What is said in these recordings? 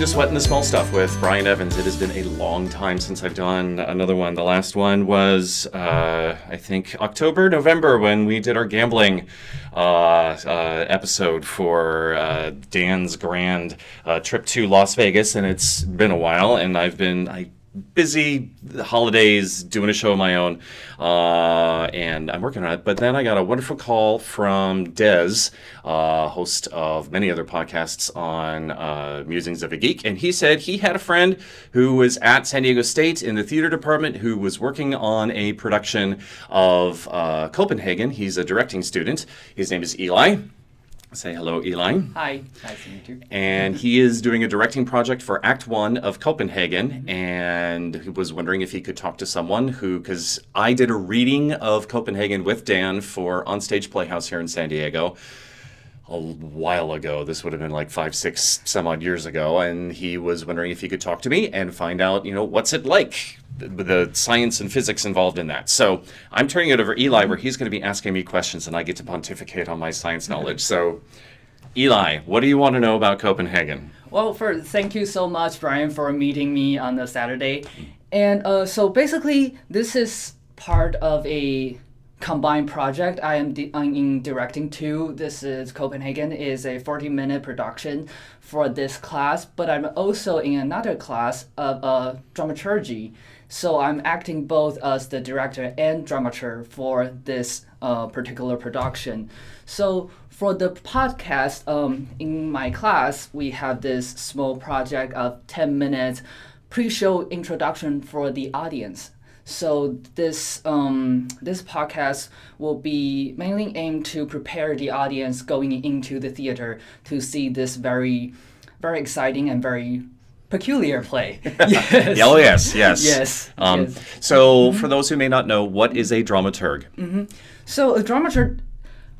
to Sweating the Small Stuff with Brian Evans. It has been a long time since I've done another one. The last one was, uh, I think, October, November when we did our gambling uh, uh, episode for uh, Dan's grand uh, trip to Las Vegas, and it's been a while, and I've been I busy holidays doing a show of my own uh, and i'm working on it. But then i got a wonderful call from des uh, host of many other podcasts on uh, musings of a geek and he said he had a friend who was at san diego state in the theater department who was working on a production of uh, copenhagen. He's a directing student. His name is eli Say hello, Eli. Hi, nice to meet you. And he is doing a directing project for Act One of Copenhagen, and he was wondering if he could talk to someone who, because I did a reading of Copenhagen with Dan for Onstage Playhouse here in San Diego a while ago. This would have been like five, six, some odd years ago, and he was wondering if he could talk to me and find out, you know, what's it like the, the science and physics involved in that. So I'm turning it over Eli, where he's going to be asking me questions, and I get to pontificate on my science knowledge. So, Eli, what do you want to know about Copenhagen? Well, first, thank you so much, Brian, for meeting me on the Saturday. And uh, so basically, this is part of a combined project I am di- in directing to. This is Copenhagen is a 40 minute production for this class, but I'm also in another class of uh, dramaturgy. So I'm acting both as the director and dramaturg for this uh, particular production. So for the podcast, um, in my class, we have this small project of 10 minutes pre-show introduction for the audience. So this um, this podcast will be mainly aimed to prepare the audience going into the theater to see this very, very exciting and very peculiar play. yes. oh, yes, yes. Yes. Um, yes. So, for those who may not know, what is a dramaturg? So a dramaturg,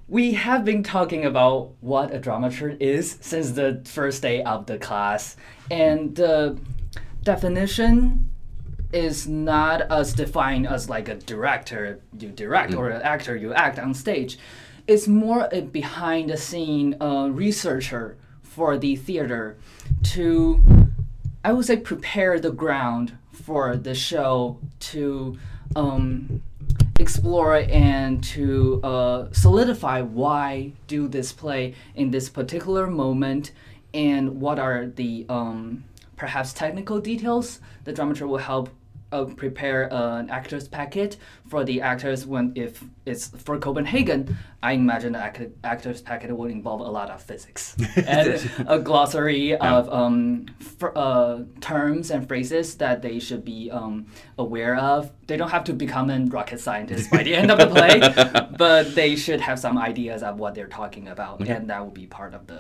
we have been talking about what a dramaturg is since the first day of the class, and the definition is not as defined as like a director you direct or an actor you act on stage. It's more a behind the scene uh, researcher for the theater to I would say prepare the ground for the show to um, explore and to uh, solidify why do this play in this particular moment and what are the um, perhaps technical details the dramaturg will help uh, prepare an actors packet for the actors when if it's for Copenhagen. I imagine the act- actors packet will involve a lot of physics and a glossary of um, fr- uh, terms and phrases that they should be um, aware of. They don't have to become a rocket scientist by the end of the play, but they should have some ideas of what they're talking about, and that will be part of the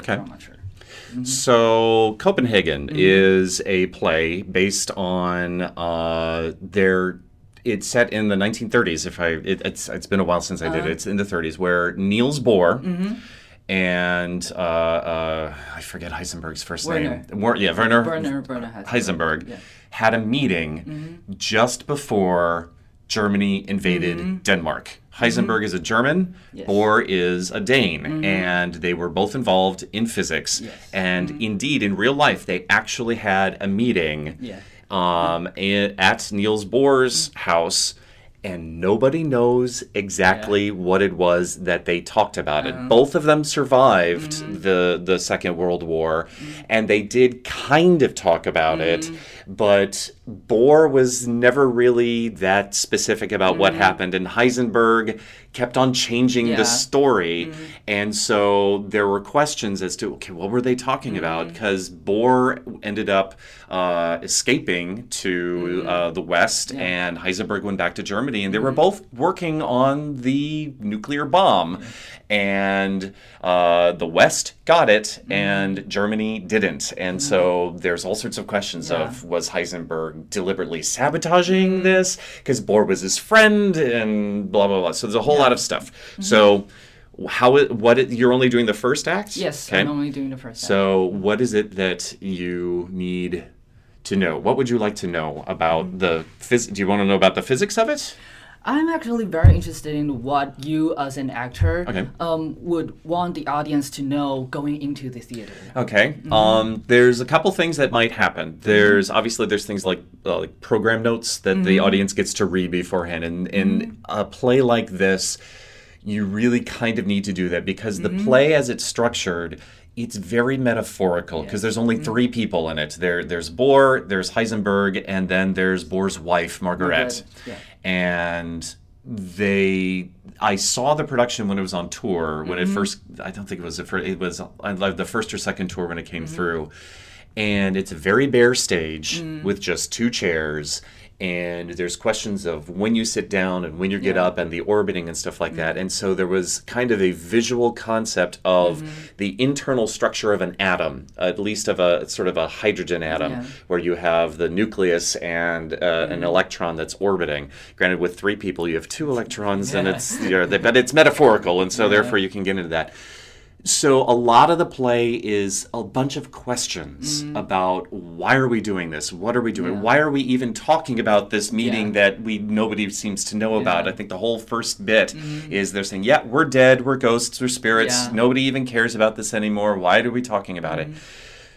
dramaturg. So, Copenhagen Mm-hmm. is a play based on uh, their. It's set in the 1930s. If I, it, it's it's been a while since I Uh-huh. did it. It's in the 30s, where Niels Bohr Mm-hmm. and uh, uh, I forget Heisenberg's first Werner. name. Wor- yeah, Werner. Werner- Werner Heisenberg. Heisenberg Yeah. Mm-hmm. had a meeting just before Germany invaded Denmark. Heisenberg is a German, Mm-hmm. Yes. Mm-hmm. Bohr is a Dane, and they were both involved in physics. Yes. Mm-hmm. And indeed, in real life, they actually had a meeting Yeah. um, at Niels Bohr's house. And nobody knows exactly what it was that they talked about. It. Both of them survived Mm-hmm. the the Second World War, and they did kind of talk about it, Mm-hmm. but Bohr was never really that specific about what happened, and Heisenberg kept on changing Mm-hmm. Yeah. the story, and so there were questions as to okay, what were they talking about? Because Bohr ended up uh, escaping to uh, the West, and Heisenberg went back to Germany, and they were mm-hmm. both working on the nuclear bomb, mm-hmm. and uh, the West got it, mm-hmm. and Germany didn't, and so there's all sorts of questions of was Heisenberg deliberately sabotaging this because Bohr was his friend, and blah blah blah. So there's a whole lot of stuff. So how it, what it, you're only doing the first act? Yes, Okay. I'm only doing the first. act. So, what is it that you need to know? What would you like to know about the phys- Do you want to know about the physics of it? I'm actually very interested in what you, as an actor, Okay. um, would want the audience to know going into the theater. Okay. Um, there's a couple things that might happen. There's obviously there's things like uh, like program notes that the audience gets to read beforehand, and in a play like this, you really kind of need to do that because the play, as it's structured. It's very metaphorical because there's only three people in it. There, there's Bohr, there's Heisenberg, and then there's Bohr's wife, Margaret. Margaret, yeah. And they I saw the production when it was on tour when Mm-hmm. it first I don't think it was the first it was I loved the first or second tour when it came Mm-hmm. through and it's a very bare stage Mm. with just two chairs and there's questions of when you sit down and when you get Yeah. up and the orbiting and stuff like that and so there was kind of a visual concept of Mm-hmm. the internal structure of an atom at least of a sort of a hydrogen atom Yeah. where you have the nucleus and uh, Mm-hmm. an electron that's orbiting. Granted, with three people, you have two electrons, and it's you're, but it's metaphorical, and so therefore you can get into that. So a lot of the play is a bunch of questions about why are we doing this? What are we doing? Mm-hmm. Yeah. Why are we even talking about this meeting Yeah. that we nobody seems to know about? Yeah. Mm-hmm. I think the whole first bit is they're saying, "Yeah, we're dead. We're ghosts. We're spirits. Nobody even cares about this anymore. Why are we talking about Mm-hmm. it?"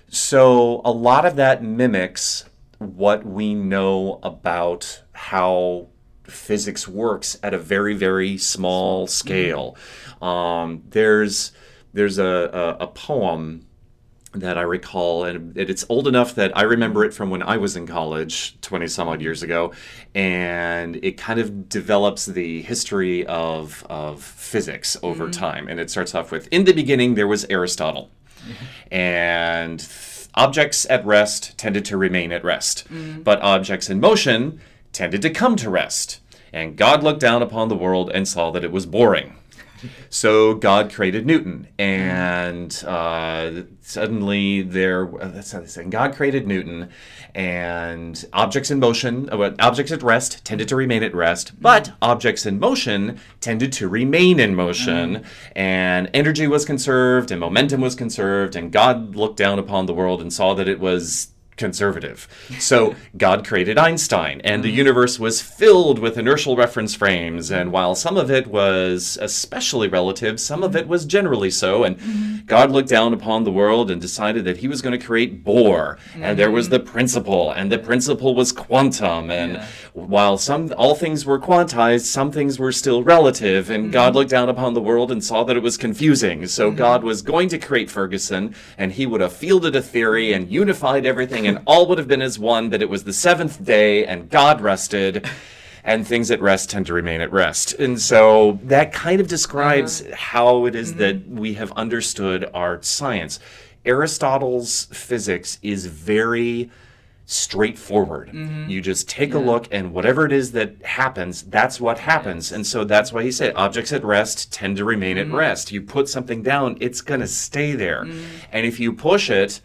So a lot of that mimics what we know about how physics works at a very very small scale. Um, there's there's a, a, a poem that I recall, and it's old enough that I remember it from when I was in college 20 some odd years ago, and it kind of develops the history of, of physics over mm-hmm. time. And it starts off with In the beginning, there was Aristotle, and th- objects at rest tended to remain at rest, mm-hmm. but objects in motion tended to come to rest. And God looked down upon the world and saw that it was boring. So God created Newton, and uh, suddenly there. uh, That's how they say. God created Newton, and objects in motion, uh, objects at rest tended to remain at rest, but objects in motion tended to remain in motion, and energy was conserved, and momentum was conserved, and God looked down upon the world and saw that it was conservative. So God created Einstein, and the mm. universe was filled with inertial reference frames. And mm. while some of it was especially relative, some of it mm. was generally so. And mm-hmm. God looked down upon the world and decided that he was going to create Bohr. And there was the mm-hmm. principle, and the principle was quantum. And while some all things were quantized, some things were still relative. And God mm-hmm. looked down upon the world and saw that it was confusing. So God was going to create Ferguson, and he would have fielded a theory and unified everything, and all would have been as one. That it was the seventh day, and God rested. And things at rest tend to remain at rest. And so that kind of describes uh-huh. how it is that mm-hmm. we have understood our science. Aristotle's physics is very straightforward. Mm-hmm. You just take a look, and whatever it is that happens, that's what happens. And so that's why he said objects at rest tend to remain at mm-hmm. rest. You put something down, it's going to stay there. And if you push it,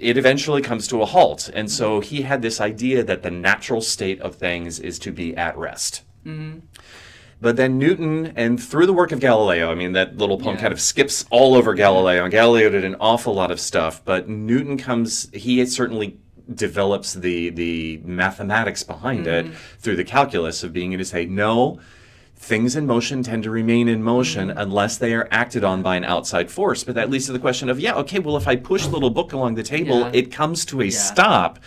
it eventually comes to a halt. And so he had this idea that the natural state of things is to be at rest. Mm-hmm. But then Newton, and through the work of Galileo, I mean, that little poem Yeah. kind of skips all over Galileo, and Galileo did an awful lot of stuff. But Newton comes, he certainly develops the the mathematics behind it mm-hmm. through the calculus of being able to say, no, things in motion tend to remain in motion mm-hmm. unless they are acted on by an outside force. But that leads to the question of, yeah, okay, well, if I push the little book along the table, Yeah. it comes to a stop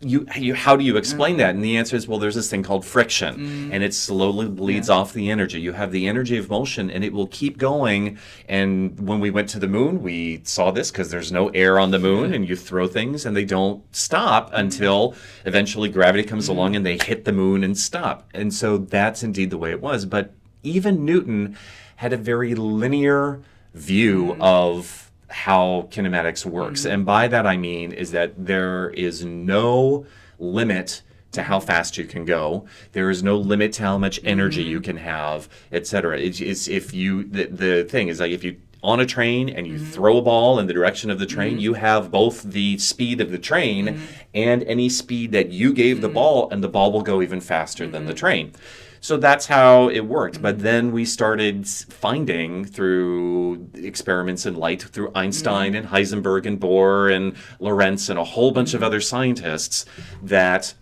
you, you how do you explain mm. that? And the answer is well there's this thing called friction mm. and it slowly bleeds off the energy. You have the energy of motion and it will keep going. And when we went to the moon we saw this because there's no air on the moon and you throw things and they don't stop mm. until eventually gravity comes along and they hit the moon and stop. And so that's indeed the way it was. But even newton had a very linear view of how kinematics works. Mm-hmm. And by that I mean is that there is no limit to how fast you can go. There is no limit to how much energy mm-hmm. you can have, etc. It's, it's if you the, the thing is like if you on a train and you mm-hmm. throw a ball in the direction of the train, you have both the speed of the train and any speed that you gave the ball, and the ball will go even faster than the train. So that's how it worked. But then we started finding through experiments in light, through Einstein and Heisenberg and Bohr and Lorentz and a whole bunch of other scientists, that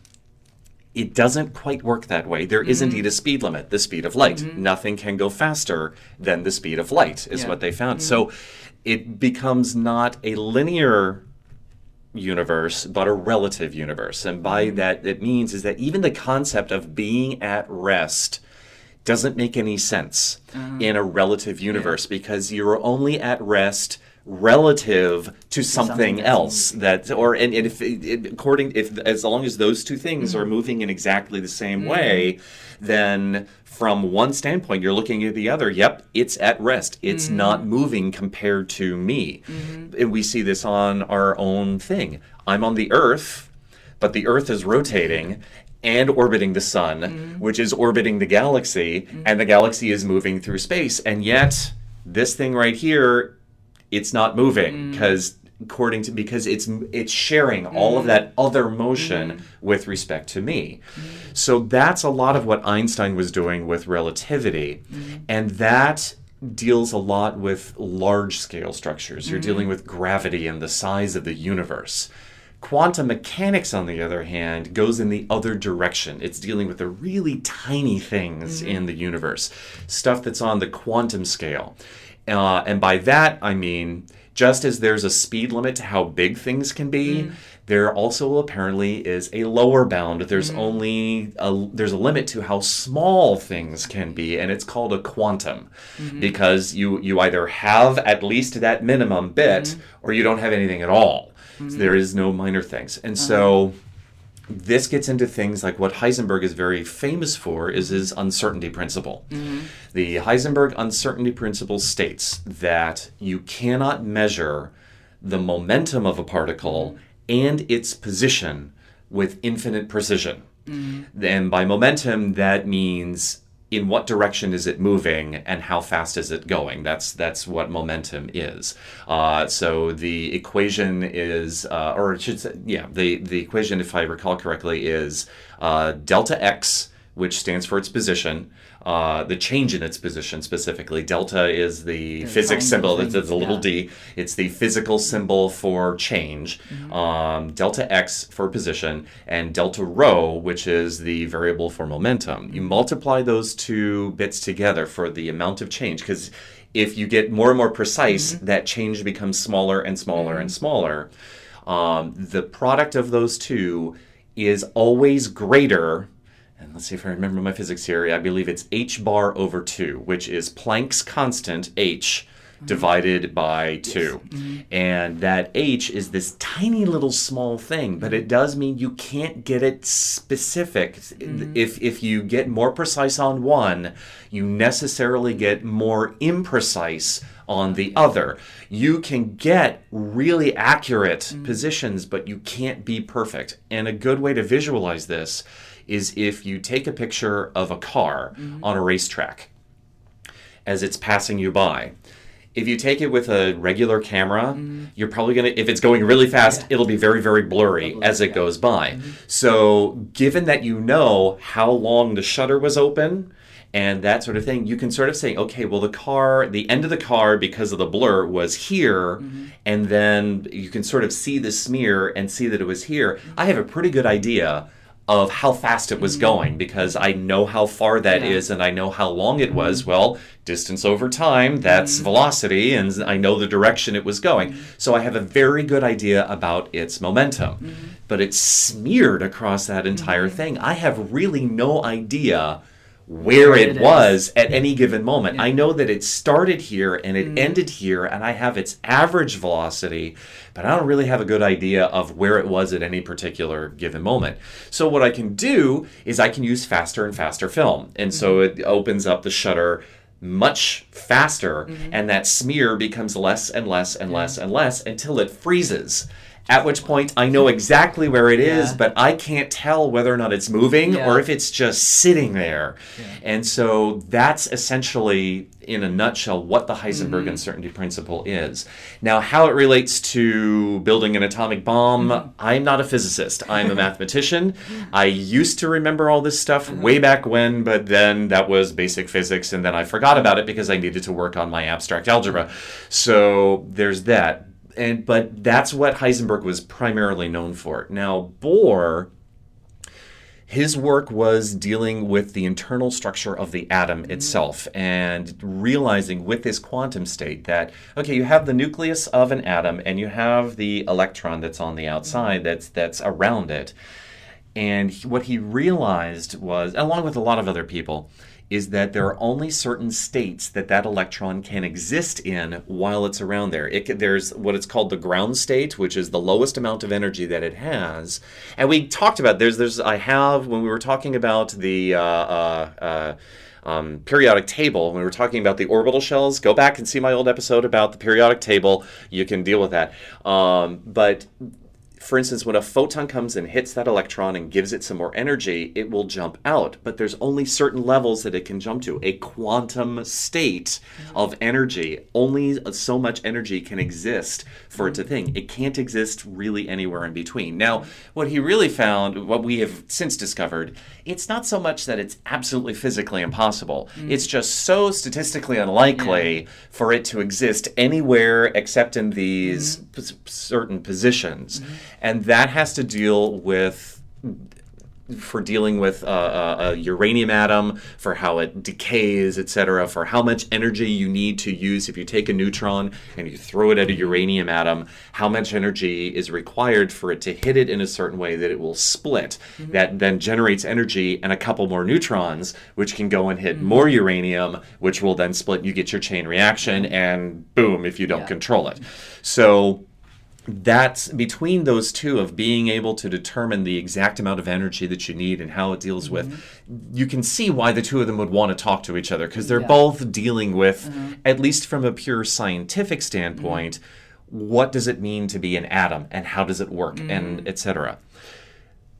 it doesn't quite work that way. There is indeed a mm. speed limit, the speed of light. Mm-hmm. Nothing can go faster than the speed of light, is Yeah. what they found. Mm. So it becomes not a linear universe, but a relative universe. And by mm-hmm. that, it means is that even the concept of being at rest doesn't make any sense mm-hmm. in a relative universe because you're only at rest relative to something, something else. that or and, and if it, according if as long as those two things Mm-hmm. are moving in exactly the same way then from one standpoint you're looking at the other yep it's at rest. It's Mm-hmm. not moving compared to me. And we see this on our own thing. I'm on the earth but the earth is rotating and orbiting the sun Mm-hmm. which is orbiting the galaxy and the galaxy is moving through space. And yet this thing right here it's not moving mm. because according to because it's it's sharing all of mm. that other motion mm. with respect to me. So that's a lot of what einstein was doing with relativity and that deals a lot with large scale structures. You're dealing with gravity and the size of the universe. Quantum mechanics, on the other hand, goes in the other direction. It's dealing with the really tiny things in the universe, stuff that's on the quantum scale. Uh, and by that, I mean, just as there's a speed limit to how big things can be, mm. there also apparently is a lower bound. There's mm. only a, there's a limit to how small things can be, and it's called a quantum, mm-hmm. because you you either have at least that minimum bit, mm-hmm. or you don't have anything at all. So there is no minor things, and so uh-huh. This gets into things like what Heisenberg is very famous for is mm-hmm. his uncertainty principle. Mm-hmm. The Heisenberg uncertainty principle states that you cannot measure the momentum of a particle mm-hmm. and its position with infinite precision. And by momentum, that means in what direction is it moving and how fast is it going? That's that's what momentum is. Uh, so the equation is, uh, or it should say, yeah, the the equation, if I recall correctly, is uh, delta x, which stands for its position. Uh, the change in its position specifically. Delta is the physics symbol. It's the little yeah. d. It's the physical symbol for change. Um, delta x for position, and delta rho, which is the variable for momentum. You multiply those two bits together for the amount of change, because if you get more and more precise, that change becomes smaller and smaller and smaller. Um, the product of those two is always greater and let's see if I remember my physics here. I believe it's h bar over 2, which is Planck's constant, h, divided by 2. Mm-hmm. And that h is this tiny little small thing, but it does mean you can't get it specific. Mm-hmm. If, if you get more precise on one, you necessarily get more imprecise on the other. You can get really accurate mm. positions, but you can't be perfect. And a good way to visualize this is if you take a picture of a car mm-hmm. on a racetrack as it's passing you by. If you take it with a regular camera, mm-hmm. you're probably going to, if it's going really fast, it'll be very, very blurry as it goes by. Mm-hmm. So, given that you know how long the shutter was open, and that sort of thing, you can sort of say, okay, well, the car, the end of the car, because of the blur, was here, and then you can sort of see the smear and see that it was here. I have a pretty good idea of how fast it was mm. going because I know how far that is Yeah. and I know how long it was. Well, distance over time, that's mm. velocity, and I know the direction it was going. Mm. So I have a very good idea about its momentum. Mm-hmm. But it's smeared across that entire mm-hmm. thing. I have really no idea where it it was at any given moment. I know that it started here and it mm-hmm. ended here, and I have its average velocity, but I don't really have a good idea of where it was at any particular given moment. So, what I can do is I can use faster and faster film. And so mm-hmm. it opens up the shutter much faster, mm-hmm. and that smear becomes less and less and less and less until it freezes. At which point I know exactly where it is, Yeah. but I can't tell whether or not it's moving Yeah. or if it's just sitting there. And so that's essentially, in a nutshell, what the Heisenberg mm-hmm. uncertainty principle is. Now, how it relates to building an atomic bomb, mm-hmm. I'm not a physicist. I'm a mathematician. I used to remember all this stuff mm-hmm. way back when, but then that was basic physics, and then I forgot about it because I needed to work on my abstract algebra. So there's that. And but that's what Heisenberg was primarily known for. Now Bohr His work was dealing with the internal structure of the atom mm-hmm. itself and realizing with this quantum state that, okay, you have the nucleus of an atom and you have the electron that's on the outside mm-hmm. that's, that's around it. And he- what he realized was, along with a lot of other people, is that there are only certain states that that electron can exist in while it's around there. It, there's what it's called the ground state, which is the lowest amount of energy that it has. And we talked about there's there's I have when we were talking about the uh, uh, uh, um, periodic table, when we were talking about the orbital shells, go back and see my old episode about the periodic table. You can deal with that. Um, but for instance, when a photon comes and hits that electron and gives it some more energy, it will jump out. But there's only certain levels that it can jump to. A quantum state mm-hmm. of energy, only so much energy can exist for it to mm-hmm. think. It can't exist really anywhere in between. Now, what he really found, what we have since discovered, it's not so much that it's absolutely physically impossible. Mm. It's just so statistically unlikely for it to exist anywhere except in these mm-hmm. p- certain positions. And that has to deal with for dealing with uh, uh, a uranium atom, for how it decays, etc., for how much energy you need to use if you take a neutron and you throw it at a uranium atom, how much energy is required for it to hit it in a certain way that it will split. That then generates energy and a couple more neutrons, which can go and hit more uranium, which will then split. You get your chain reaction, and boom, if you don't Yeah. control it. So that's between those two of being able to determine the exact amount of energy that you need and how it deals with mm-hmm. you can see why the two of them would want to talk to each other because they're Yeah. both dealing with mm-hmm. at least from a pure scientific standpoint mm-hmm. what does it mean to be an atom and how does it work and etc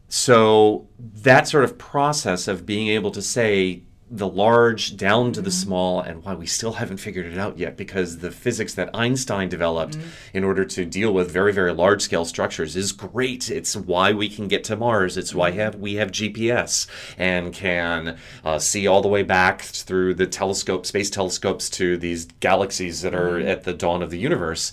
so that sort of process of being able to say the large down to the mm-hmm. small and why we still haven't figured it out yet because the physics that Einstein developed mm-hmm. in order to deal with very very large scale structures is great. It's why we can get to Mars. It's why mm-hmm. have we have GPS and can uh, see all the way back through the telescope space telescopes to these galaxies that are at the dawn of the universe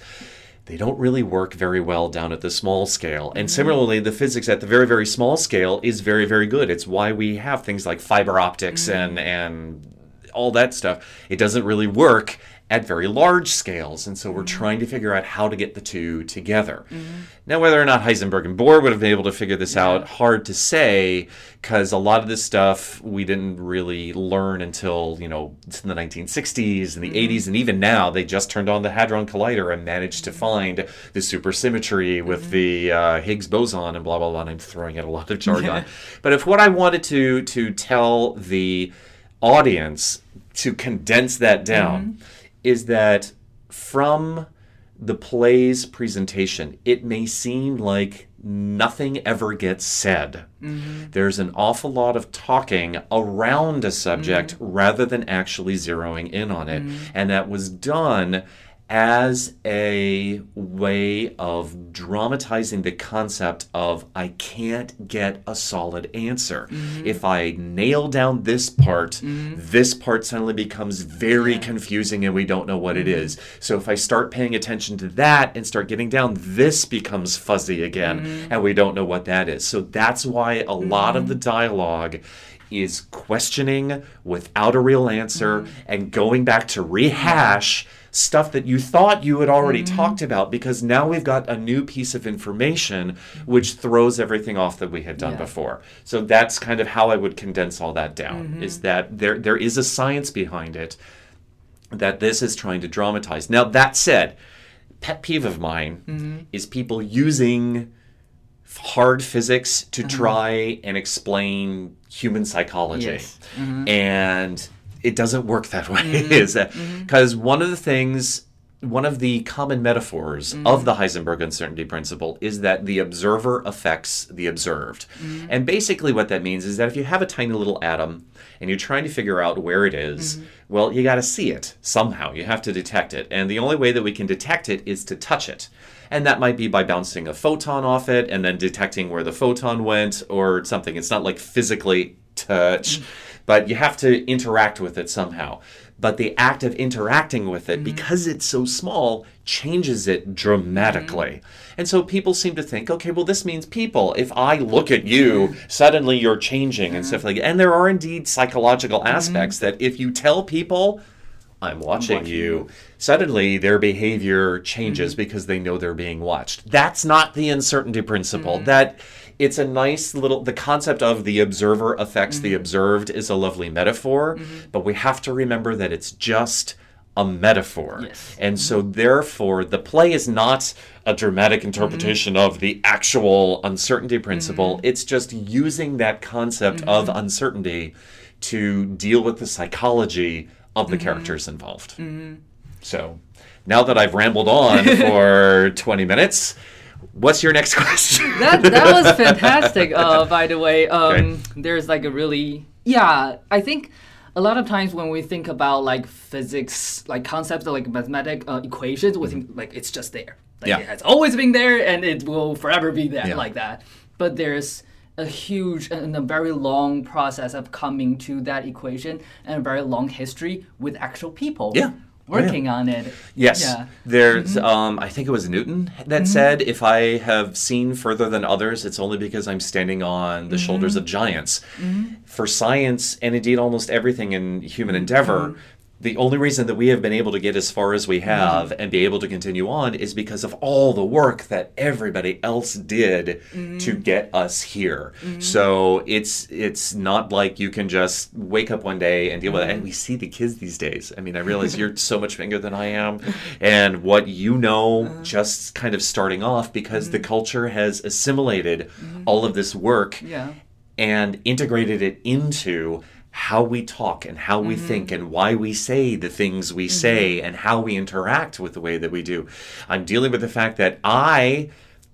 they don't really work very well down at the small scale. And mm. similarly, the physics at the very, very small scale is very, very good. It's why we have things like fiber optics mm. and, and all that stuff. It doesn't really work at very large scales. And so we're mm. trying to figure out how to get the two together. Mm-hmm. Now, whether or not Heisenberg and Bohr would have been able to figure this out, hard to say, because a lot of this stuff we didn't really learn until, you know, it's in the 1960s and the mm-hmm. 80s. And even now, they just turned on the Hadron Collider and managed to mm-hmm. find the supersymmetry with the uh, Higgs boson and blah, blah, blah. And I'm throwing out a lot of jargon. but if what I wanted to, to tell the audience to condense that down is that from the play's presentation, it may seem like nothing ever gets said. Mm-hmm. There's an awful lot of talking around a subject mm-hmm. rather than actually zeroing in on it. Mm-hmm. And that was done as a way of dramatizing the concept of I can't get a solid answer. Mm-hmm. If I nail down this part, mm-hmm. this part suddenly becomes very confusing and we don't know what it mm-hmm. is. So if I start paying attention to that and start getting down, this becomes fuzzy again and we don't know what that is. So that's why a lot of the dialogue is questioning without a real answer and going back to rehash stuff that you thought you had already mm-hmm. talked about because now we've got a new piece of information which throws everything off that we had done Yeah. before. So that's kind of how I would condense all that down is mm-hmm. that there there is a science behind it that this is trying to dramatize. Now that said, pet peeve of mine mm-hmm. is people using hard physics to uh-huh. try and explain human psychology. Yes. And it doesn't work that way. Mm-hmm. Is that mm-hmm. because one of the things one of the common metaphors mm-hmm. of the Heisenberg uncertainty principle is that the observer affects the observed. And basically, what that means is that if you have a tiny little atom and you're trying to figure out where it is, well, you got to see it somehow. You have to detect it. And the only way that we can detect it is to touch it. And that might be by bouncing a photon off it and then detecting where the photon went or something. It's not like physically touch, but you have to interact with it somehow. but the act of interacting with it, mm-hmm. because it's so small, changes it dramatically. Mm-hmm. And so people seem to think, okay, well, this means people. If I look at you, mm-hmm. suddenly you're changing and stuff like that. And there are indeed psychological aspects that if you tell people, I'm watching, watching you, suddenly their behavior changes because they know they're being watched. That's not the uncertainty principle. That it's a nice little the concept of the observer affects the mm-hmm. observed is a lovely metaphor, mm-hmm. but we have to remember that it's just a metaphor. Yes. And so mm-hmm. therefore the play is not a dramatic interpretation of the actual uncertainty principle. It's just using that concept of uncertainty to deal with the psychology of the characters involved. So now that I've rambled on for 20 minutes, what's your next question? that that was fantastic. Uh, by the way, um, there's like a really yeah. I think a lot of times when we think about like physics, like concepts like mathematic uh, equations, we think like it's just there. Like Yeah. it has always been there and it will forever be there Yeah. like that. But there's a huge and a very long process of coming to that equation and a very long history with actual people Yeah. Oh, yeah. working on it. Yes. Yeah. There's, mm-hmm. um, I think it was Newton that mm-hmm. said, if I have seen further than others, it's only because I'm standing on the shoulders mm-hmm. of giants. For science, and indeed almost everything in human endeavor, the only reason that we have been able to get as far as we mm-hmm. have and be able to continue on is because of all the work that everybody else did mm-hmm. to get us here. Mm-hmm. So it's it's not like you can just wake up one day and deal with it. And we see the kids these days. I mean, I realize you're so much younger than I am, and what you know uh-huh. just kind of starting off because the culture has assimilated all of this work Yeah. and integrated it into how we talk and how we mm-hmm. think and why we say the things we mm-hmm. say and how we interact with the way that we do. I'm dealing with the fact that I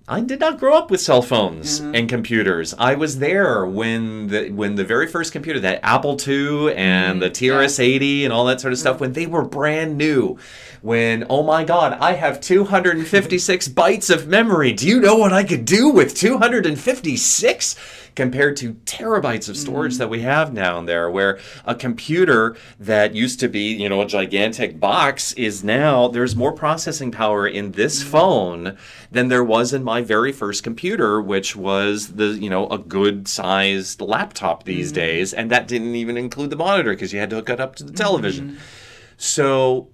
I did not grow up with cell phones mm-hmm. and computers. I was there when the when the very first computer, that Apple II and the TRS-80 and all that sort of stuff, when they were brand new. When oh my God, I have 256 bytes of memory. Do you know what I could do with 256? compared to terabytes of storage mm. that we have now and there where a computer that used to be you know a gigantic box is now there's more processing power in this mm. phone than there was in my very first computer which was the you know a good sized laptop these mm. days and that didn't even include the monitor because you had to hook it up to the mm-hmm. television so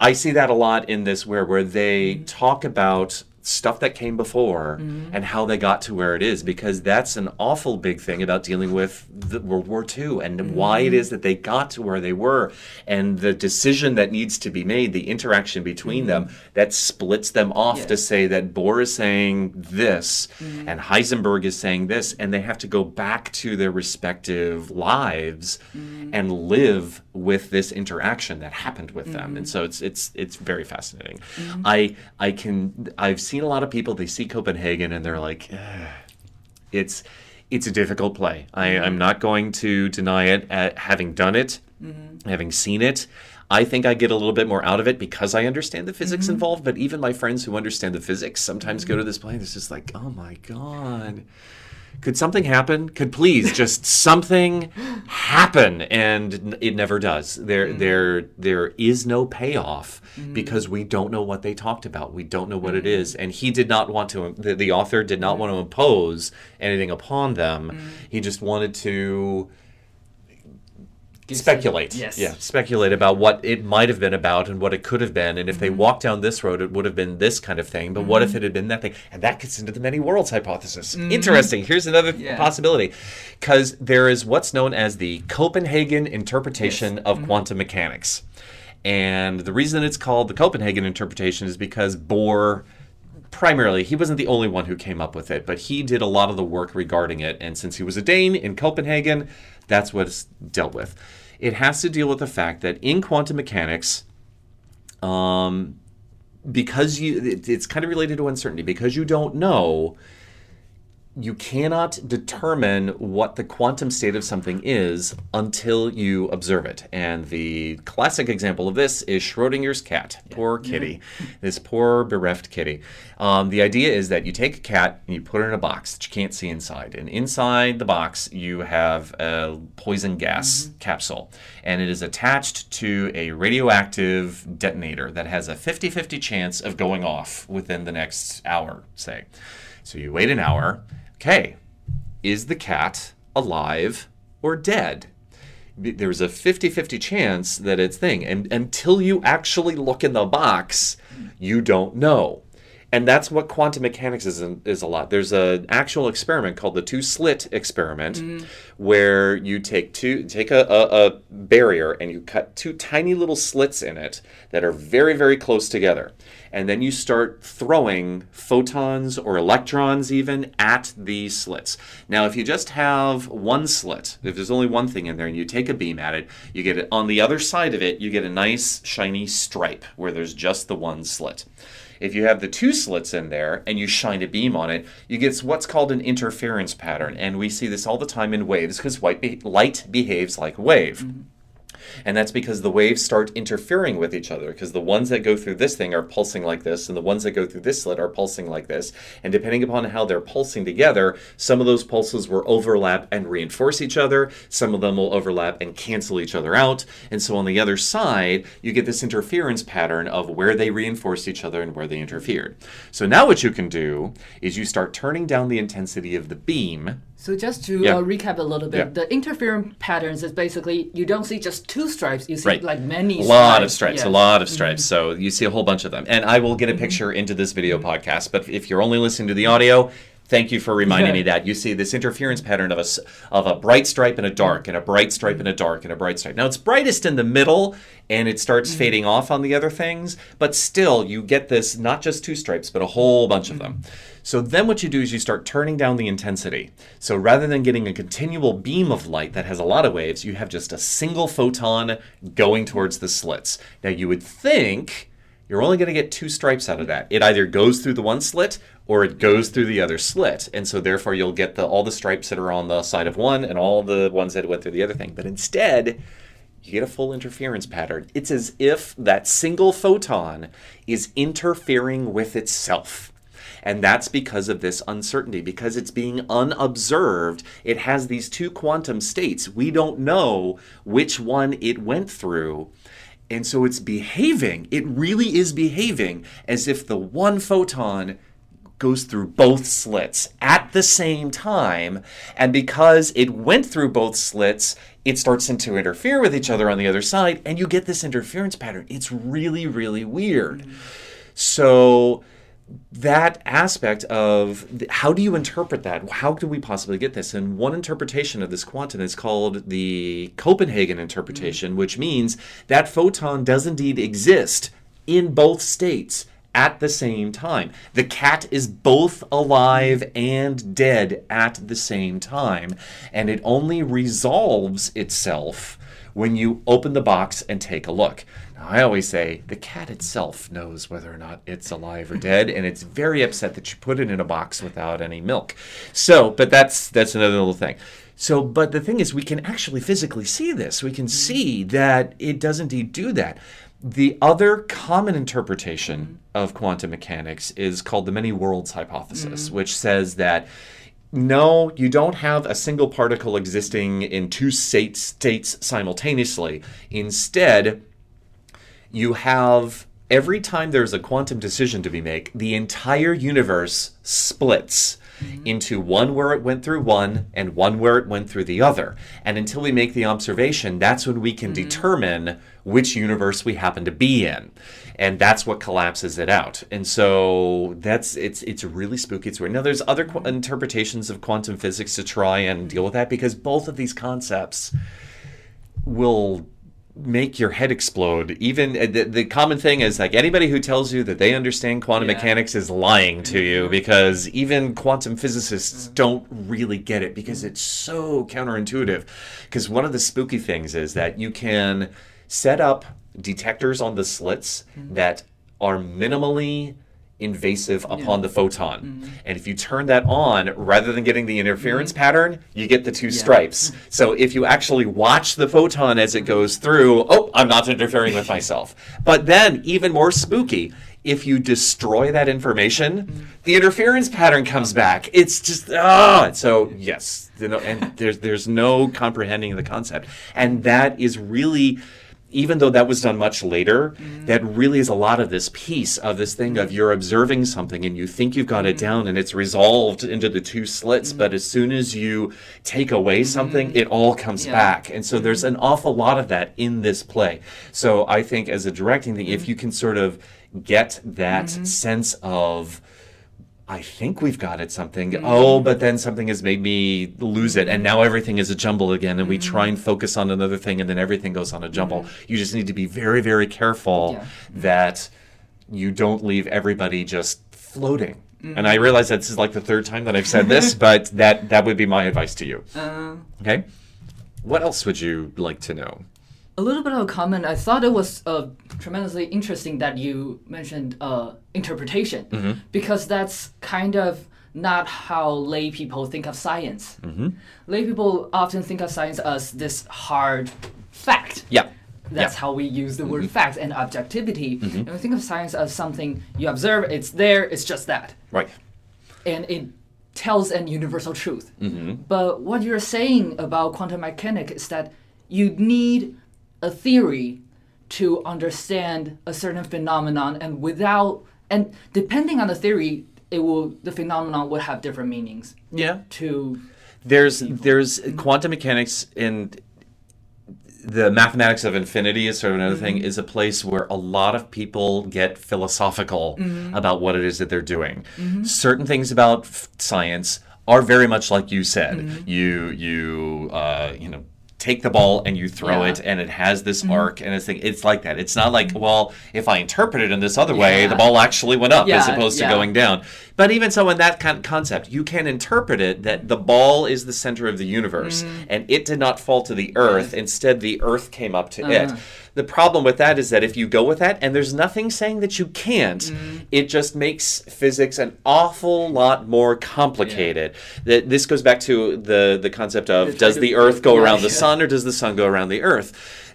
I see that a lot in this where where they mm. talk about stuff that came before mm-hmm. and how they got to where it is because that's an awful big thing about dealing with the World War II and why it mm-hmm. is that they got to where they were and the decision that needs to be made, the interaction between them mm-hmm. that splits them off to say that Bohr is saying this and Heisenberg is saying this and they have to go back to their respective lives and live with this interaction that happened with them. And so it's it's it's very fascinating. I i can i've seen a lot of people they see copenhagen and they're like "Ugh." it's it's a difficult play. I, mm-hmm. i'm not going to deny it at having done it mm-hmm. having seen it. I think I get a little bit more out of it because I understand the physics mm-hmm. involved, but even my friends who understand the physics sometimes go to this play and it's just like, oh my God could something happen? Could please just something happen? And it never does. There, mm-hmm. there, there is no payoff mm-hmm. because we don't know what they talked about. We don't know what it mm-hmm. is. And he did not want to. The, the author did not want to impose anything upon them. He just wanted to speculate. Yes. Yeah, speculate about what it might have been about and what it could have been. And if they mm-hmm. walked down this road, it would have been this kind of thing. But what if mm-hmm. it had been that thing? And that gets into the many worlds hypothesis. Mm-hmm. Interesting. Here's another Yeah. possibility. Because there is what's known as the Copenhagen interpretation of quantum mechanics. And the reason it's called the Copenhagen interpretation is because Bohr primarily he wasn't the only one who came up with it but he did a lot of the work regarding it and since he was a dane in copenhagen that's what it's dealt with. It has to deal with the fact that in quantum mechanics um, because you it, it's kind of related to uncertainty. Because you don't know you cannot determine what the quantum state of something is until you observe it. And the classic example of this is Schrodinger's cat. Poor kitty. this poor bereft kitty. Um, the idea is that you take a cat and you put it in a box that you can't see inside. And inside the box, you have a poison gas capsule. And it is attached to a radioactive detonator that has a 50 50 chance of going off within the next hour, say. So you wait an hour. Okay, is the cat alive or dead? There's a 50 50 chance that it's thing. And until you actually look in the box, you don't know. And that's what quantum mechanics is, is a lot. There's an actual experiment called the two slit experiment, mm. Where you take two take a, a, a barrier and you cut two tiny little slits in it that are very very close together, and then you start throwing photons or electrons even at these slits. Now, if you just have one slit, if there's only one thing in there, and you take a beam at it, you get it on the other side of it, you get a nice shiny stripe where there's just the one slit. If you have the two slits in there and you shine a beam on it, you get what's called an interference pattern. And we see this all the time in waves because be- light behaves like a wave. Mm-hmm. And that's because the waves start interfering with each other because the ones that go through this thing are pulsing like this and the ones that go through this slit are pulsing like this. And depending upon how they're pulsing together, some of those pulses will overlap and reinforce each other. Some of them will overlap and cancel each other out. And so on the other side, you get this interference pattern of where they reinforced each other and where they interfered. So now what you can do is you start turning down the intensity of the beam So just to Yeah. uh, recap a little bit, Yeah. the interference patterns is basically you don't see just two stripes, you see Right. like many a lot of stripes, a lot of stripes. Mm-hmm. So you see a whole bunch of them. And I will get a mm-hmm. picture into this video podcast. But if you're only listening to the audio, thank you for reminding me that you see this interference pattern of a of a bright stripe and a dark, and a bright stripe and a dark, and a bright stripe. Now it's brightest in the middle, and it starts mm-hmm. fading off on the other things. But still, you get this not just two stripes, but a whole bunch of them. So then what you do is you start turning down the intensity. So rather than getting a continual beam of light that has a lot of waves, you have just a single photon going towards the slits. Now you would think you're only going to get two stripes out of that. It either goes through the one slit or it goes through the other slit. And so therefore you'll get the all the stripes that are on the side of one and all the ones that went through the other thing. But instead, you get a full interference pattern. It's as if that single photon is interfering with itself. And that's because of this uncertainty, because it's being unobserved. It has these two quantum states. We don't know which one it went through. And so it's behaving, it really is behaving as if the one photon goes through both slits at the same time. And because it went through both slits, it starts to interfere with each other on the other side, and you get this interference pattern. It's really, really weird. So that aspect of how do you interpret that? How could we possibly get this? And one interpretation of this quantum is called the Copenhagen interpretation, mm. which means that photon does indeed exist in both states at the same time. The cat is both alive and dead at the same time, and it only resolves itself when you open the box and take a look. Now, I always say the cat itself knows whether or not it's alive or dead, and it's very upset that you put it in a box without any milk. So, but that's that's another little thing. So, but the thing is, we can actually physically see this. We can mm-hmm. see that it does indeed do that. The other common interpretation mm-hmm. of quantum mechanics is called the many worlds hypothesis, mm-hmm. which says that no, you don't have a single particle existing in two state, states simultaneously. Instead, you have every time there's a quantum decision to be made, the entire universe splits mm-hmm. into one where it went through one and one where it went through the other. And until we make the observation, that's when we can mm-hmm. determine which universe we happen to be in. And that's what collapses it out. And so that's it's it's really spooky. It's weird. Now there's other qu- interpretations of quantum physics to try and deal with that because both of these concepts will make your head explode. Even uh, the, the common thing is like anybody who tells you that they understand quantum Yeah. mechanics is lying to you mm-hmm. because even quantum physicists mm-hmm. don't really get it because it's so counterintuitive. Because one of the spooky things is that you can set up detectors on the slits mm-hmm. that are minimally invasive upon the photon. Mm-hmm. And if you turn that on, rather than getting the interference mm-hmm. pattern, you get the two stripes. So if you actually watch the photon as it goes through, oh, I'm not interfering with myself. But then, even more spooky, if you destroy that information, mm-hmm. the interference pattern comes back. It's just ah. So yes, you know, and there's there's no comprehending the concept, and that is really even though that was done much later, mm-hmm. that really is a lot of this piece of this thing of mm-hmm. you're observing something and you think you've got it mm-hmm. down and it's resolved into the two slits, but as soon as you take away something, it all comes Yeah. back. And so there's an awful lot of that in this play. So I think as a directing thing, if you can sort of get that sense of I think we've got it something. Mm-hmm. Oh, but then something has made me lose it. And now everything is a jumble again. And we mm-hmm. try and focus on another thing and then everything goes on a jumble. Mm-hmm. You just need to be very, very careful Yeah. that you don't leave everybody just floating. And I realize that this is like the third time that I've said this, but that, that would be my advice to you. Uh, Okay? What else would you like to know? A little bit of a comment. I thought it was uh, tremendously interesting that you mentioned uh, interpretation Mm-hmm. because that's kind of not how lay people think of science. Mm-hmm. Lay people often think of science as this hard fact. Yeah. That's Yeah. Mm-hmm. how we use the word fact and objectivity. And we think of science as something you observe, it's there, it's just that. Right. and it tells an universal truth. Mm-hmm. But what you're saying about quantum mechanics is that you need a theory to understand a certain phenomenon, and without and depending on the theory, it will the phenomenon would have different meanings. Yeah. To There's there's mm-hmm. quantum mechanics and the mathematics of infinity is sort of another thing mm-hmm. is a place where a lot of people get philosophical mm-hmm. about what it is that they're doing. Certain things about f- science are very much like you said. You you uh, you know take the ball and you throw Yeah. it and it has this arc and it's thing it's like that. It's not like well if I interpret it in this other way the ball actually went up as opposed to yeah. going down. But even so, in that kind concept, you can interpret it that the ball is the center of the universe Mm-hmm. and it did not fall to the earth. Instead, the earth came up to it. The problem with that is that if you go with that, and there's nothing saying that you can't, Mm-hmm. it just makes physics an awful lot more complicated. That this goes back to the the concept of try does the earth go yeah, around the sun or does the sun go around the earth?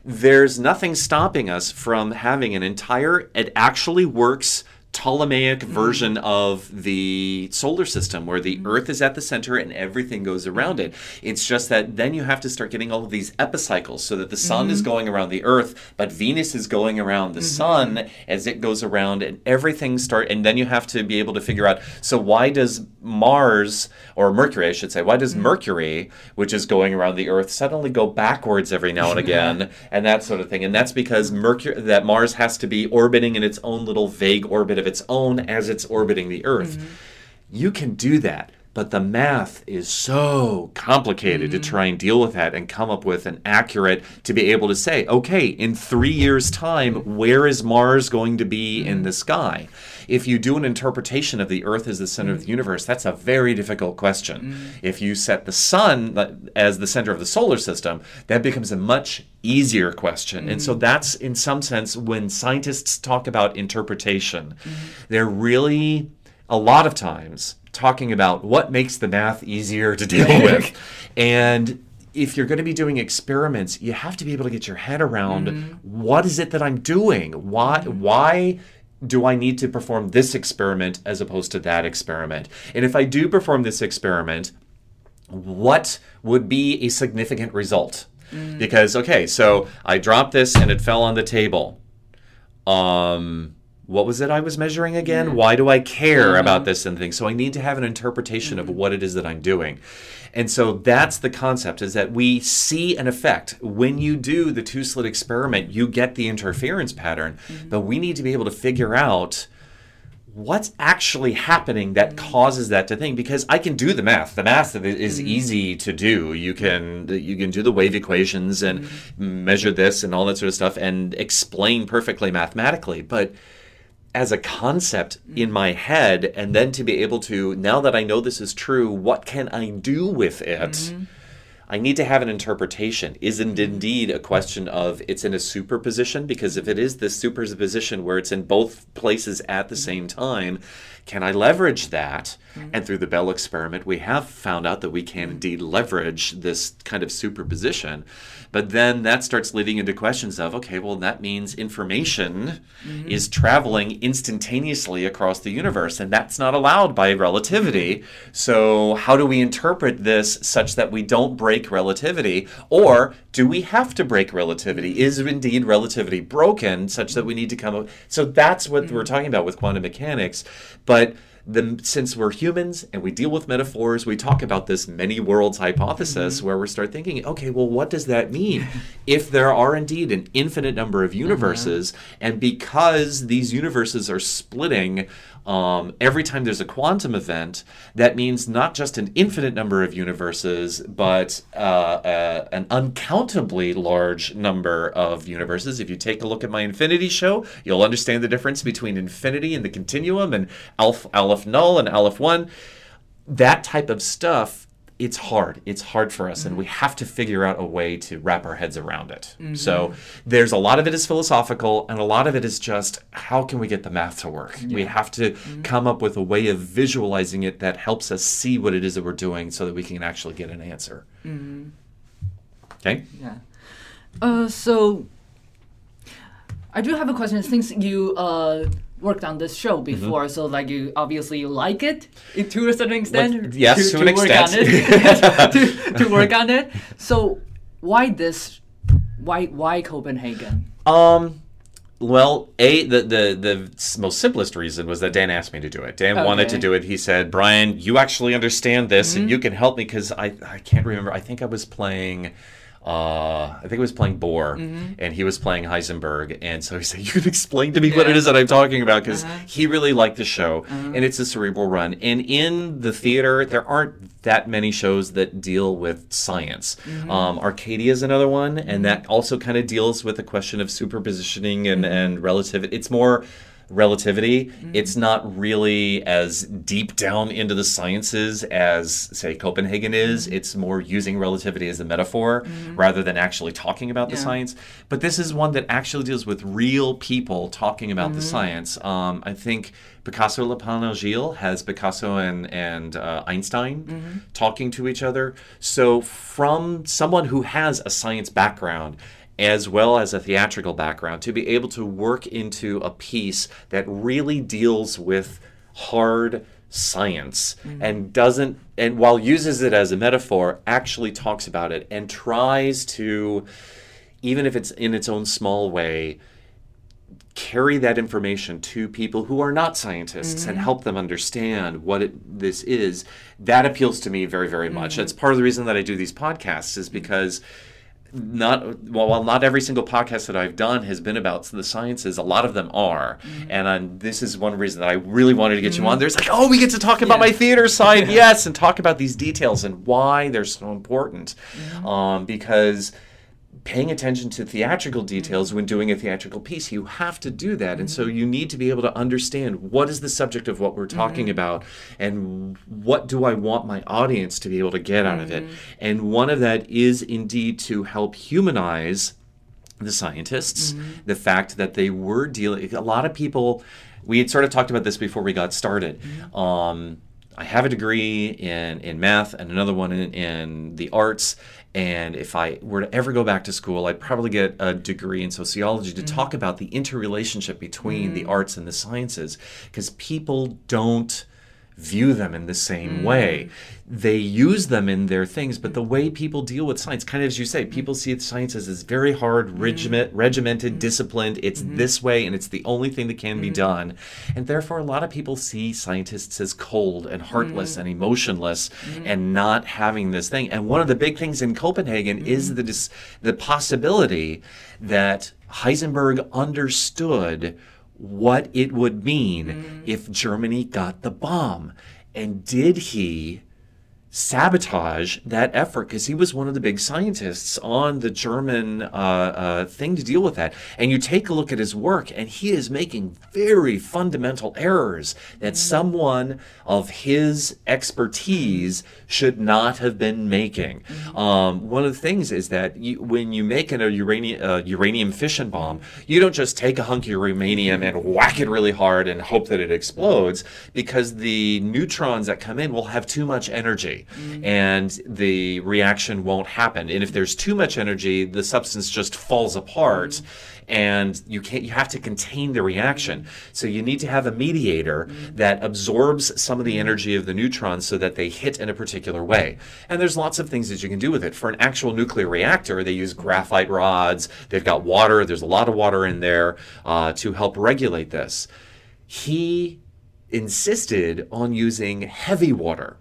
There's nothing stopping us from having an entire it actually works Ptolemaic Mm-hmm. version of the solar system where the Earth is at the center and everything goes around it. Mm-hmm. It's just that then you have to start getting all of these epicycles so that the sun Mm-hmm. is going around the Earth, but Venus is going around the sun as it goes around and everything start and then you have to be able to figure out so why does Mars or Mercury I should say, why Mm-hmm. does Mercury, which is going around the Earth, suddenly go backwards every now and again and that sort of thing. And that's because Mercury that Mars has to be orbiting in its own little vague orbit of its own as it's orbiting the Earth. Mm-hmm. You can do that, but the math is so complicated to mm-hmm. try and deal with that and come up with an accurate to be able to say, okay, in three years' time, where is Mars going to be in mm-hmm. the sky? If you do an interpretation of the Earth as the center of the mm. universe, that's a very difficult question. Mm. If you set the sun as the center of the solar system, that becomes a much easier question. And so mm. that's, in some sense, when scientists talk about interpretation, mm-hmm. they're really a lot of times talking about what makes the math easier to deal with. And if you're going to be doing experiments, you have to be able to get your head around what is it that I'm doing? Why why do I need to perform this experiment as opposed to that experiment? And if I do perform this experiment, what would be a significant result? Because okay, so I dropped this and it fell on the table. Um what was it I was measuring again? Mm. Why do I care mm-hmm. about this and things? So I need to have an interpretation of mm-hmm. what it is that I'm doing. And so that's the concept is that we see an effect. When you do the two slit experiment, you get the interference pattern, mm-hmm. but we need to be able to figure out what's actually happening that causes that to think because i can do the math. The math is easy to do. You can you can do the wave equations and measure this and all that sort of stuff and explain perfectly mathematically but as a concept in my head and then to be able to now that i know this is true what can i do with it I need to have an interpretation. Is it indeed a question of it's in a superposition? Because if it is this superposition where it's in both places at the same time, can I leverage that? Mm-hmm. And through the Bell experiment, we have found out that we can indeed leverage this kind of superposition. But then that starts leading into questions of okay, well, that means information mm-hmm. is traveling instantaneously across the universe, and that's not allowed by relativity. So, how do we interpret this such that we don't break relativity? Or do we have to break relativity? Is indeed relativity broken such that we need to come up? So, that's what mm-hmm. we're talking about with quantum mechanics. But the, since we're humans and we deal with metaphors, we talk about this many worlds hypothesis mm-hmm. where we start thinking, okay, well, what does that mean? if there are indeed an infinite number of uh-huh. universes, mm-hmm. and because these universes are splitting um, every time there's a quantum event, that means not just an infinite number of universes, but uh, uh, an uncountably large number of universes. If you take a look at my infinity show, you'll understand the difference between infinity and the continuum and Aleph, Aleph null and Aleph 1. That type of stuff it's hard. It's hard for us, mm-hmm. and we have to figure out a way to wrap our heads around it. Mm-hmm. So there's a lot of it is philosophical, and a lot of it is just how can we get the math to work? Yeah. We have to mm-hmm. come up with a way of visualizing it that helps us see what it is that we're doing, so that we can actually get an answer. Mm-hmm. Okay. Yeah. Uh, so I do have a question. Since you uh, worked on this show mm-hmm. before, mm-hmm. so like you obviously you like it to a certain extent. What, yes, to, to, to an work extent. On it, to, to work on it. So why this? Why why Copenhagen? Um. Well, a the, the the most simplest reason was that Dan asked me to do it. Dan okay. wanted to do it. He said, "Brian, you actually understand this, mm-hmm. and you can help me because I I can't remember. I think I was playing." Uh, I think he was playing Bohr, mm-hmm. and he was playing Heisenberg, and so he said, "You can explain to me yeah. what it is that I'm talking about," because uh-huh. he really liked the show, uh-huh. and it's a cerebral run. And in the theater, there aren't that many shows that deal with science. Mm-hmm. Um, Arcadia is another one, and mm-hmm. that also kind of deals with the question of superpositioning and, mm-hmm. and relativity. It's more relativity. Mm-hmm. It's not really as deep down into the sciences as, say, Copenhagen is. Mm-hmm. It's more using relativity as a metaphor mm-hmm. rather than actually talking about yeah. the science. But this is one that actually deals with real people talking about the mm-hmm. science. Um, I think Picasso Lapin Agile has Picasso and, and uh, Einstein mm-hmm. talking to each other. So, from someone who has a science background, as well as a theatrical background to be able to work into a piece that really deals with hard science mm-hmm. and doesn't and while uses it as a metaphor actually talks about it and tries to even if it's in its own small way carry that information to people who are not scientists mm-hmm. and help them understand what it, this is that appeals to me very very much mm-hmm. that's part of the reason that i do these podcasts is because not well, while not every single podcast that I've done has been about the sciences, a lot of them are, mm-hmm. and I'm, this is one reason that I really wanted to get mm-hmm. you on. There's like, oh, we get to talk about yeah. my theater side, yes, and talk about these details and why they're so important, mm-hmm. um, because paying attention to theatrical details when doing a theatrical piece. You have to do that. And so mm-hmm. you need to be able to understand what is the subject of what we're talking mm-hmm. about and what do I want my audience to be able to get out mm-hmm. of it. Mm-hmm. And one of that is indeed to help humanize the scientists, mm-hmm. the fact that they were dealing, a lot of people, we had sort of talked about this before we got started. Mm-hmm. Um, I have a degree in, in math and another one in, in the arts. And if I were to ever go back to school, I'd probably get a degree in sociology to mm-hmm. talk about the interrelationship between mm-hmm. the arts and the sciences. Because people don't view them in the same mm. way. They use them in their things, but the way people deal with science, kind of as you say, people see science as this very hard, mm. regiment, regimented, mm. disciplined. It's mm-hmm. this way, and it's the only thing that can mm. be done. And therefore, a lot of people see scientists as cold and heartless mm. and emotionless, mm. and not having this thing. And one of the big things in Copenhagen is the dis- the possibility that Heisenberg understood what it would mean mm. if Germany got the bomb. And did he sabotage that effort because he was one of the big scientists on the German uh, uh, thing to deal with that. And you take a look at his work, and he is making very fundamental errors that someone of his expertise should not have been making. Um, one of the things is that you, when you make an, a uranium, uh, uranium fission bomb, you don't just take a hunk of uranium and whack it really hard and hope that it explodes because the neutrons that come in will have too much energy Mm-hmm. and the reaction won't happen. And if there's too much energy, the substance just falls apart. Mm-hmm. And you can't. You have to contain the reaction. Mm-hmm. So you need to have a mediator that absorbs some of the energy of the neutrons so that they hit in a particular way. And there's lots of things that you can do with it. For an actual nuclear reactor, they use graphite rods. They've got water. There's a lot of water in there uh, to help regulate this. He insisted on using heavy water.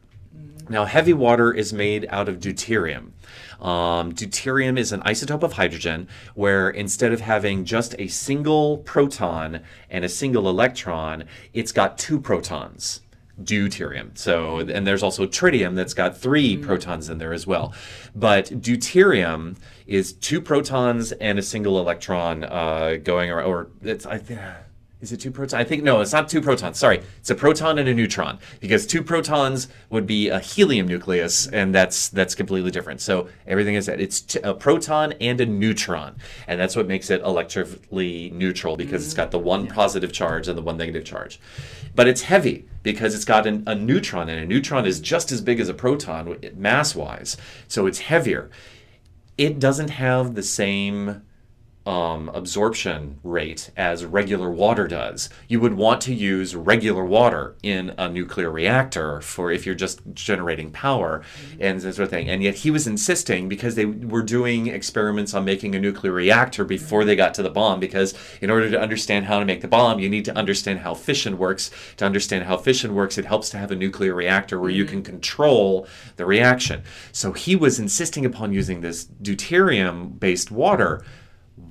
Now, heavy water is made out of deuterium. Um, deuterium is an isotope of hydrogen where instead of having just a single proton and a single electron, it's got two protons. Deuterium. So, and there's also tritium that's got 3 protons in there as well. But deuterium is two protons and a single electron uh, going around, or it's, I think. Is it two protons? I think no, it's not two protons. Sorry, it's a proton and a neutron because two protons would be a helium nucleus, and that's that's completely different. So everything is that it's t- a proton and a neutron, and that's what makes it electrically neutral because it's got the one mm-hmm. positive charge and the one negative charge. But it's heavy because it's got an, a neutron, and a neutron is just as big as a proton mass wise, so it's heavier. It doesn't have the same um, absorption rate as regular water does. You would want to use regular water in a nuclear reactor for if you're just generating power and that sort of thing. And yet he was insisting because they were doing experiments on making a nuclear reactor before they got to the bomb. Because in order to understand how to make the bomb, you need to understand how fission works. To understand how fission works, it helps to have a nuclear reactor where you can control the reaction. So he was insisting upon using this deuterium based water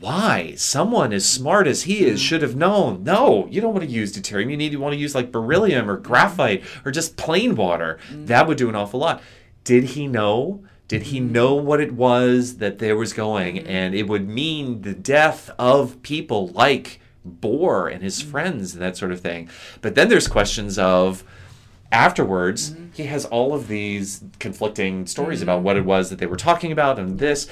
why? Someone as smart as he is should have known. No, you don't want to use deuterium. You need to want to use like beryllium or graphite or just plain water. Mm. That would do an awful lot. Did he know? Did he mm-hmm. know what it was that there was going? Mm-hmm. And it would mean the death of people like Bohr and his mm-hmm. friends and that sort of thing. But then there's questions of afterwards he has all of these conflicting stories about what it was that they were talking about and this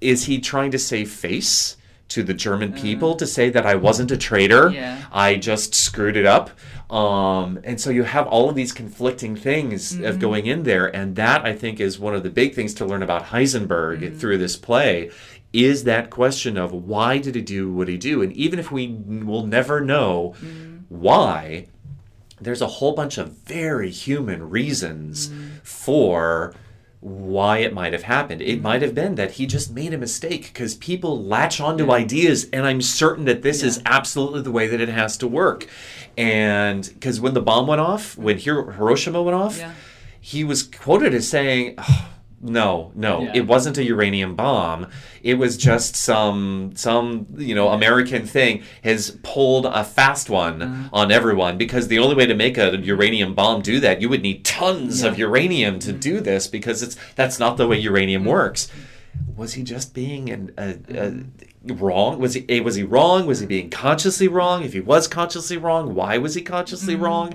is he trying to save face to the German uh, people to say that I wasn't a traitor? Yeah. I just screwed it up. Um, and so you have all of these conflicting things of mm-hmm. going in there, and that I think is one of the big things to learn about Heisenberg mm-hmm. through this play. Is that question of why did he do what he do? And even if we will never know mm-hmm. why, there's a whole bunch of very human reasons for why it might have happened. It might have been that he just made a mistake because people latch onto ideas, and I'm certain that this is absolutely the way that it has to work. And because when the bomb went off, when Hiroshima went off, Yeah. he was quoted as saying, "Oh, "No, no, Yeah. it wasn't a uranium bomb. It was just some some you know American thing has pulled a fast one Uh-huh. on everyone because the only way to make a uranium bomb do that, you would need tons of uranium to do mm-hmm. this because it's that's not the way uranium mm-hmm. works." Was he just being an, a, a, wrong? Was he eh, was he wrong? Was he being consciously wrong? If he was consciously wrong, why was he consciously wrong?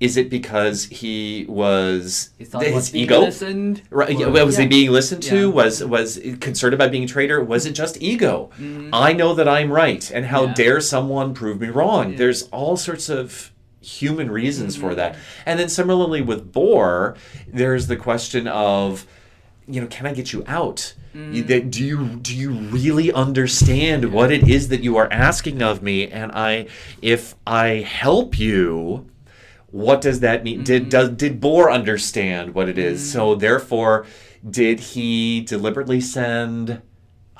Is it because he was He his ego? listened. Right. or- yeah, was he being listened to? Yeah. Was was concerned about being a traitor? Was it just ego? I know that I'm right, and how Mm-hmm. Yeah. dare someone prove me wrong? Yeah. There's all sorts of human reasons for Mm-hmm. that. And then similarly with Bohr, there's the question of, you know, can I get you out? Mm. You, do you do you really understand what it is that you are asking of me? And I, if I help you, what does that mean? Did mm-hmm. does did Bohr understand what it is? So mm. therefore, did he deliberately send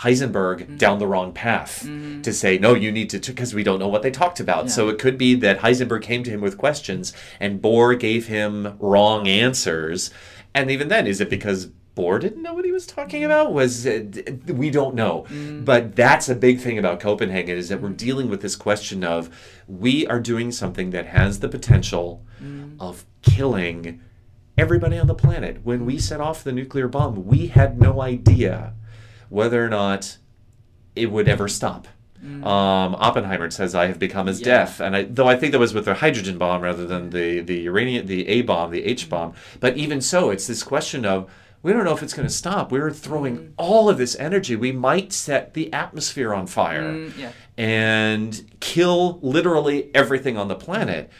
Heisenberg mm-hmm. down the wrong path mm-hmm. to say no? You need to because we don't know what they talked about. So it could be that Heisenberg came to him with questions and Bohr gave him wrong answers. And even then, is it because Bohr didn't know what he was talking about? Was uh, it, we don't know. Mm. But that's a big thing about Copenhagen is that we're dealing with this question of we are doing something that has the potential mm. of killing everybody on the planet. When we set off the nuclear bomb, we had no idea whether or not it would ever stop. Mm. Um, Oppenheimer says, "I have become as Yeah. death," and I, though I think that was with the hydrogen bomb rather than the the uranium, the A bomb, the H bomb. But even so, it's this question of we don't know if it's going to stop. We're throwing all of this energy. We might set the atmosphere on fire Mm, yeah. and kill literally everything on the planet.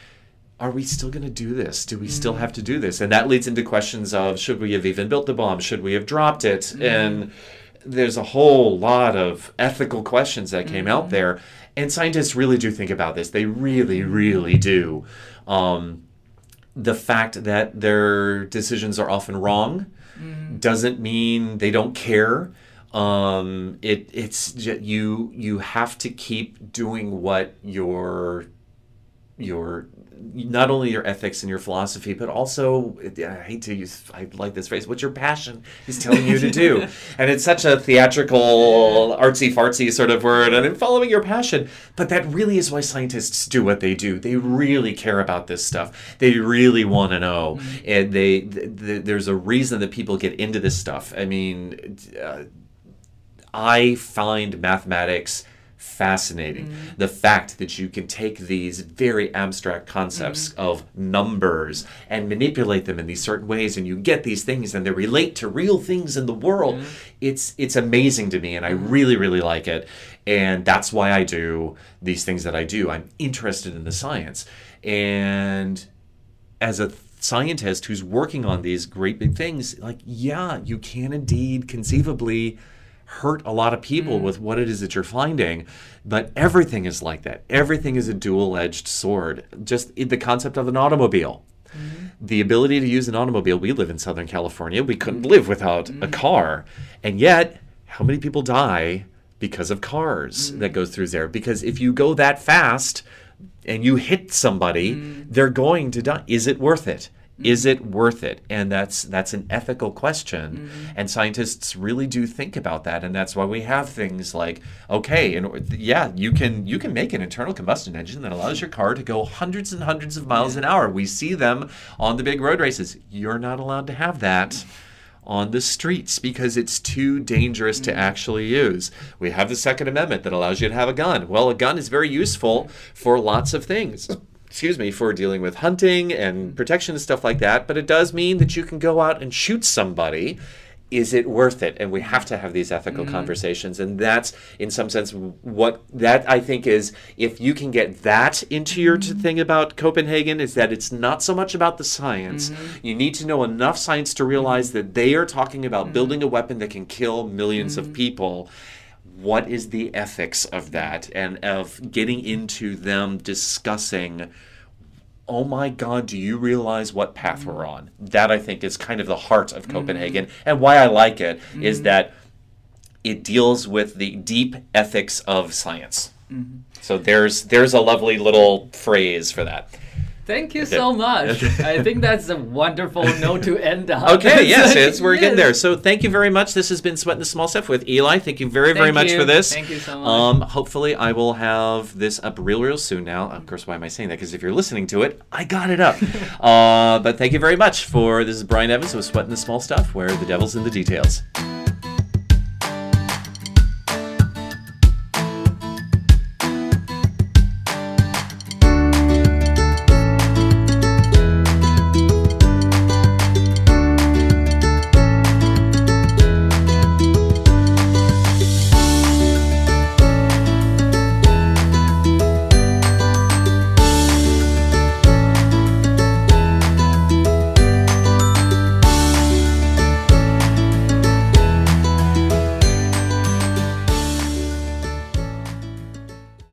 Are we still going to do this? Do we still have to do this? And that leads into questions of should we have even built the bomb? Should we have dropped it? And there's a whole lot of ethical questions that came out there. And scientists really do think about this. They really, really do. Um, the fact that their decisions are often wrong doesn't mean they don't care. Um, it it's you you have to keep doing what your your not only your ethics and your philosophy, but also I hate to use I like this phrase, what your passion is telling you to do. and it's such a theatrical, artsy fartsy sort of word, and I'm following your passion. But that really is why scientists do what they do. They really care about this stuff. They really want to know, and they th- th- there's a reason that people get into this stuff. I mean. Uh, I find mathematics fascinating. Mm. The fact that you can take these very abstract concepts mm-hmm. of numbers and manipulate them in these certain ways and you get these things and they relate to real things in the world. Mm-hmm. It's it's amazing to me and I mm-hmm. really really like it. And that's why I do these things that I do. I'm interested in the science. And as a scientist who's working on these great big things, like, yeah, you can indeed conceivably hurt a lot of people mm. with what it is that you're finding. But everything is like that. Everything is a dual edged sword. Just the concept of an automobile. Mm-hmm. The ability to use an automobile, we live in Southern California. We couldn't live without a mm. car. And yet, how many people die because of cars mm. that goes through there? Because if you go that fast, and you hit somebody, they're going to die. Is it worth it? Is mm. it worth it? And that's that's an ethical question, mm. and scientists really do think about that, and that's why we have things like okay, and yeah, you can you can make an internal combustion engine that allows your car to go hundreds and hundreds of miles an hour. We see them on the big road races. You're not allowed to have that on the streets because it's too dangerous to mm. actually use. We have the Second Amendment that allows you to have a gun. Well, a gun is very useful for lots of things. Excuse me, for dealing with hunting and protection and stuff like that, but it does mean that you can go out and shoot somebody. Is it worth it? And we have to have these ethical mm-hmm. conversations. And that's, in some sense, what that I think is if you can get that into your t- mm-hmm. thing about Copenhagen, is that it's not so much about the science. Mm-hmm. You need to know enough science to realize that they are talking about building a weapon that can kill 1000000s of people. What is the ethics of that? And of getting into them discussing? oh my god do you realize what path we're mm. on? That i think is kind of the heart of copenhagen. Mm. And why i like it is mm. that it deals with the deep ethics of science. Mm-hmm. So there's there's a lovely little phrase for that Thank you so much. I think that's a wonderful note to end on. okay yes it's, we're getting there. So thank you very much. This has been sweating the small stuff with eli. Thank you very very Thank much you. for this. Thank you so much. um hopefully i will have this up real real soon now. Of course why am i saying that? Because if you're listening to it i got it up. Uh but thank you very much for this is brian evans with sweating the small stuff where the devil's in the details